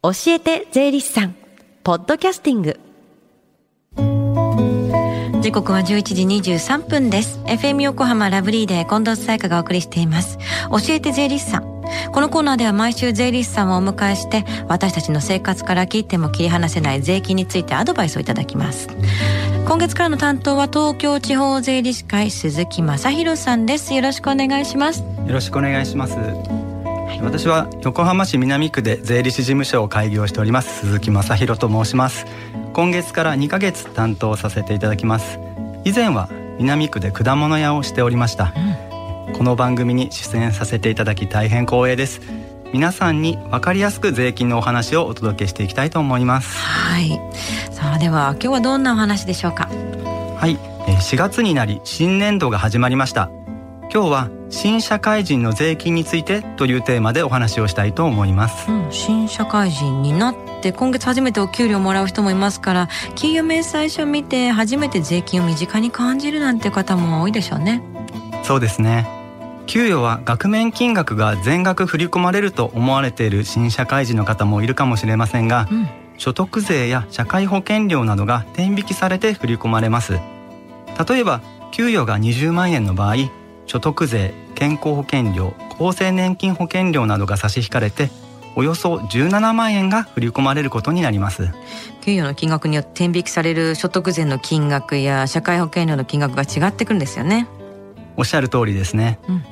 教えて税理士さん。ポッドキャスティング。時刻は11時23分です。FM 横浜ラブリーで近藤彩香がお送りしています。教えて税理士さん。このコーナーでは毎週税理士さんをお迎えして私たちの生活から切っても切り離せない税金についてアドバイスをいただきます。今月からの担当は東京地方税理士会鈴木正弘さんです。よろしくお願いします。よろしくお願いします私は横浜市南区で税理士事務所を開業しております。鈴木正弘と申します。今月から2ヶ月担当させていただきます。以前は南区で果物屋をしておりました、うん、この番組に出演させていただき大変光栄です。皆さんに分かりやすく税金のお話をお届けしていきたいと思います。はい。さあでは今日はどんなお話でしょうか？はい。4月になり新年度が始まりました。今日は新社会人の税金についてというテーマでお話をしたいと思います、うん、新社会人になって今月初めてお給料もらう人もいますから給与明細書を見て初めて税金を身近に感じるなんて方も多いでしょうね。そうですね。給与は額面金額が全額振り込まれると思われている新社会人の方もいるかもしれませんが、うん、所得税や社会保険料などが天引きされて振り込まれます。例えば給与が20万円の場合所得税健康保険料厚生年金保険料などが差し引かれておよそ17万円が振り込まれることになります。給与の金額によって天引きされる所得税の金額や社会保険料の金額が違ってくるんですよね。おっしゃる通りですね、うん、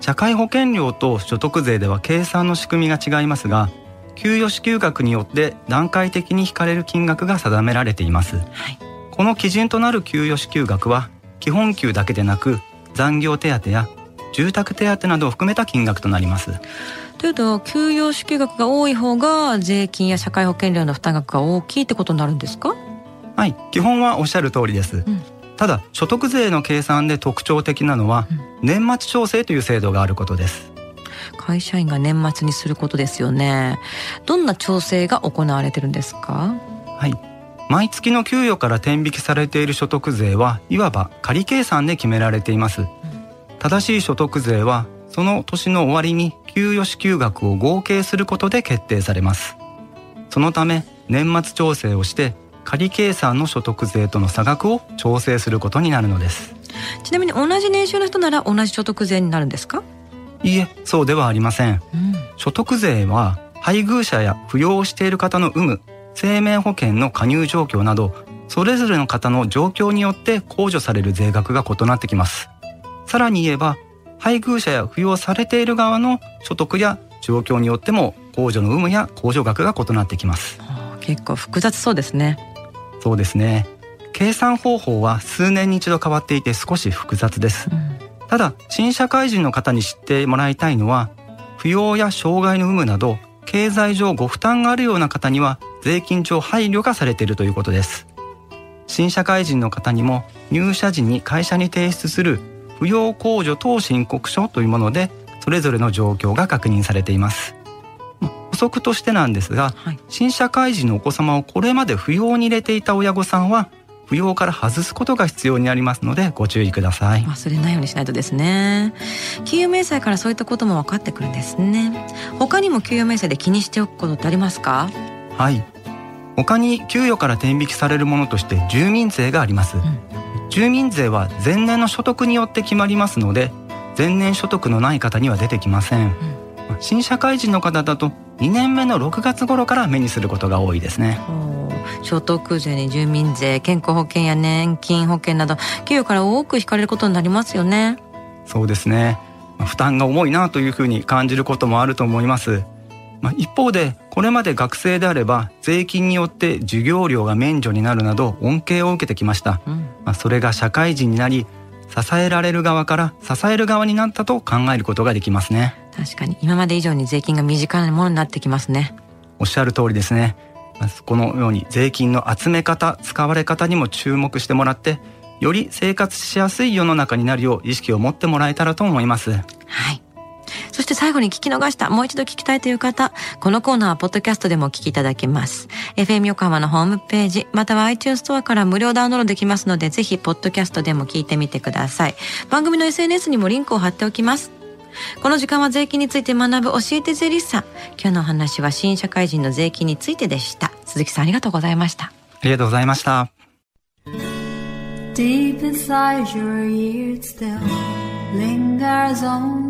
社会保険料と所得税では計算の仕組みが違いますが給与支給額によって段階的に引かれる金額が定められています、はい、この基準となる給与支給額は基本給だけでなく残業手当や住宅手当などを含めた金額となります。というと給与支給額が多い方が税金や社会保険料の負担額が大きいってことになるんですか？はい。基本はおっしゃる通りです、うん、ただ所得税の計算で特徴的なのは、うん、年末調整という制度があることです。会社員が年末にすることですよね。どんな調整が行われてるんですか？はい。毎月の給与から天引きされている所得税はいわば仮計算で決められています正しい所得税はその年の終わりに給与支給額を合計することで決定されます。そのため年末調整をして仮計算の所得税との差額を調整することになるのです。ちなみに同じ年収の人なら同じ所得税になるんですか？いいえそうではありません、うん、所得税は配偶者や扶養している方の有無生命保険の加入状況などそれぞれの方の状況によって控除される税額が異なってきますさらに言えば配偶者や扶養されている側の所得や状況によっても控除の有無や控除額が異なってきます。結構複雑そうですね。そうですね。計算方法は数年に一度変わっていて少し複雑です、うん、ただ新社会人の方に知ってもらいたいのは扶養や障害の有無など経済上ご負担があるような方には税金上配慮がされているということです。新社会人の方にも入社時に会社に提出する扶養控除等申告書というものでそれぞれの状況が確認されています。補足としてなんですが、はい、新社会人のお子様をこれまで扶養に入れていた親御さんは扶養から外すことが必要になりますのでご注意ください。忘れないようにしないとですね。給与明細からそういったことも分かってくるんですね。他にも給与明細で気にしておくことってありますか？はい。他に給与から転引きされるものとして住民税があります、うん、住民税は前年の所得によって決まりますので前年所得のない方には出てきません、うん、新社会人の方だと2年目の6月頃から目にすることが多いですね。所得税に住民税健康保険や年金保険など給与から多く引かれることになりますよね。そうですね。負担が重いなというふうに感じることもあると思います。まあ、一方でこれまで学生であれば税金によって授業料が免除になるなど恩恵を受けてきました、うん、まあ、それが社会人になり支えられる側から支える側になったと考えることができますね。確かに。今まで以上に税金が身近なものになってきますね。おっしゃる通りですね。このように税金の集め方使われ方にも注目してもらってより生活しやすい世の中になるよう意識を持ってもらえたらと思います。はいそして最後に聞き逃した、もう一度聞きたいという方、このコーナーはポッドキャストでもお聞きいただけます。FM 横浜のホームページ、または iTunes ストアから無料ダウンロードできますので、ぜひポッドキャストでも聞いてみてください。番組の SNS にもリンクを貼っておきます。この時間は税金について学ぶ教えて税理士さん。今日のお話は新社会人の税金についてでした。鈴木さんありがとうございました。ありがとうございました。Deep inside your ears still lingers on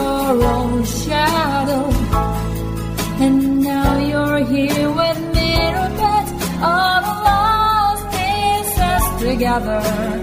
other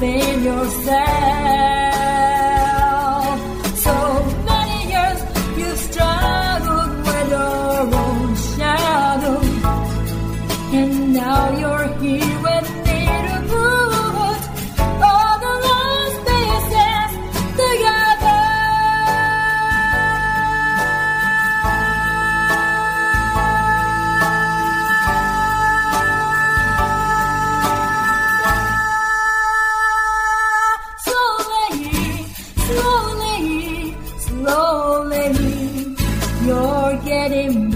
within yourself. Hare